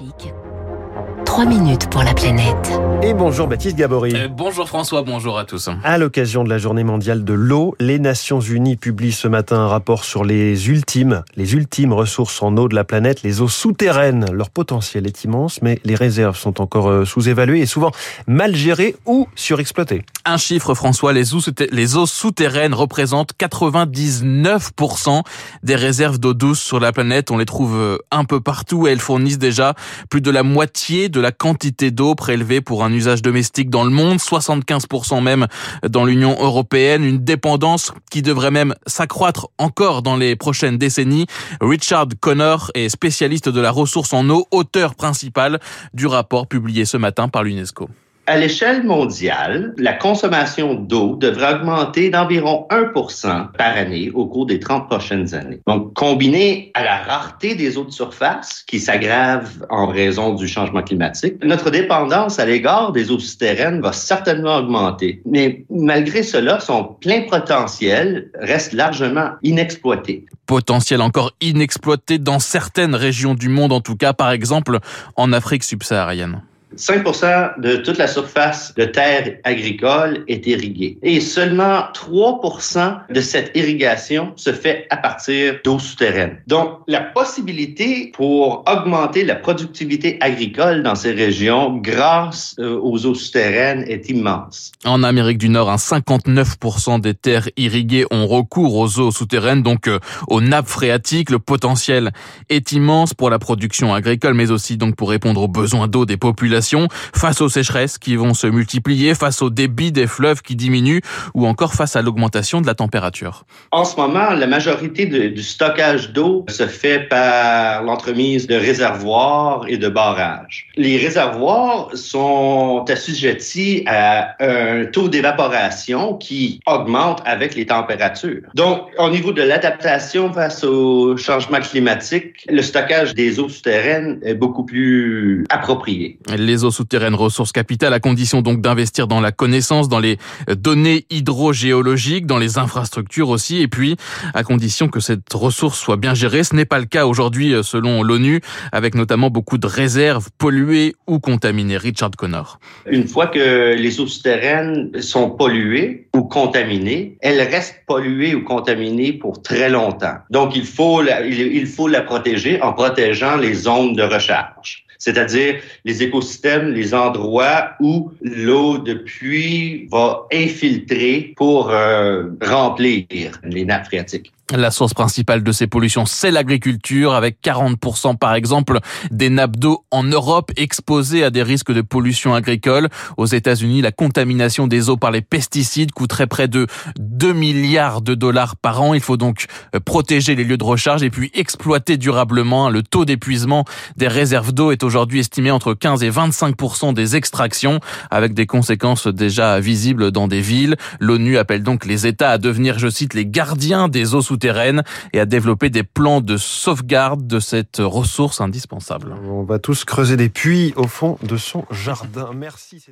Musik. 3 minutes pour la planète. Et bonjour Baptiste Gabory. Euh, bonjour François, bonjour à tous. À l'occasion de la journée mondiale de l'eau, les Nations Unies publient ce matin un rapport sur les ultimes, les ultimes ressources en eau de la planète, les eaux souterraines. Leur potentiel est immense, mais les réserves sont encore euh, sous-évaluées et souvent mal gérées ou surexploitées. Un chiffre François, les eaux, les eaux souterraines représentent 99% des réserves d'eau douce sur la planète. On les trouve euh, un peu partout et elles fournissent déjà plus de la moitié de la quantité d'eau prélevée pour un usage domestique dans le monde, 75% même dans l'Union européenne, une dépendance qui devrait même s'accroître encore dans les prochaines décennies. Richard Connor est spécialiste de la ressource en eau, auteur principal du rapport publié ce matin par l'UNESCO. À l'échelle mondiale, la consommation d'eau devrait augmenter d'environ 1 par année au cours des 30 prochaines années. Donc, combiné à la rareté des eaux de surface qui s'aggrave en raison du changement climatique, notre dépendance à l'égard des eaux souterraines va certainement augmenter. Mais malgré cela, son plein potentiel reste largement inexploité. Potentiel encore inexploité dans certaines régions du monde, en tout cas, par exemple en Afrique subsaharienne. 5% de toute la surface de terre agricole est irriguée. Et seulement 3% de cette irrigation se fait à partir d'eau souterraine. Donc, la possibilité pour augmenter la productivité agricole dans ces régions grâce euh, aux eaux souterraines est immense. En Amérique du Nord, un 59% des terres irriguées ont recours aux eaux souterraines, donc euh, aux nappes phréatiques. Le potentiel est immense pour la production agricole, mais aussi donc pour répondre aux besoins d'eau des populations face aux sécheresses qui vont se multiplier, face au débit des fleuves qui diminuent ou encore face à l'augmentation de la température. En ce moment, la majorité du stockage d'eau se fait par l'entremise de réservoirs et de barrages. Les réservoirs sont assujettis à un taux d'évaporation qui augmente avec les températures. Donc, au niveau de l'adaptation face au changement climatique, le stockage des eaux souterraines est beaucoup plus approprié les eaux souterraines, ressources capitales, à condition donc d'investir dans la connaissance, dans les données hydrogéologiques, dans les infrastructures aussi, et puis à condition que cette ressource soit bien gérée. Ce n'est pas le cas aujourd'hui euh, selon l'ONU, avec notamment beaucoup de réserves polluées ou contaminées. Richard Connor. Une fois que les eaux souterraines sont polluées ou contaminées, elles restent polluées ou contaminées pour très longtemps. Donc il faut il faut la protéger en protégeant les zones de recharge c'est-à-dire les écosystèmes, les endroits où l'eau de pluie va infiltrer pour euh, remplir les nappes phréatiques. La source principale de ces pollutions, c'est l'agriculture, avec 40% par exemple des nappes d'eau en Europe exposées à des risques de pollution agricole. Aux États-Unis, la contamination des eaux par les pesticides coûterait près de 2 milliards de dollars par an. Il faut donc euh, protéger les lieux de recharge et puis exploiter durablement. Le taux d'épuisement des réserves d'eau est aujourd'hui estimé entre 15 et 25% des extractions, avec des conséquences déjà visibles dans des villes. L'ONU appelle donc les États à devenir, je cite, les gardiens des eaux sous et à développer des plans de sauvegarde de cette ressource indispensable. On va tous creuser des puits au fond de son jardin. Merci.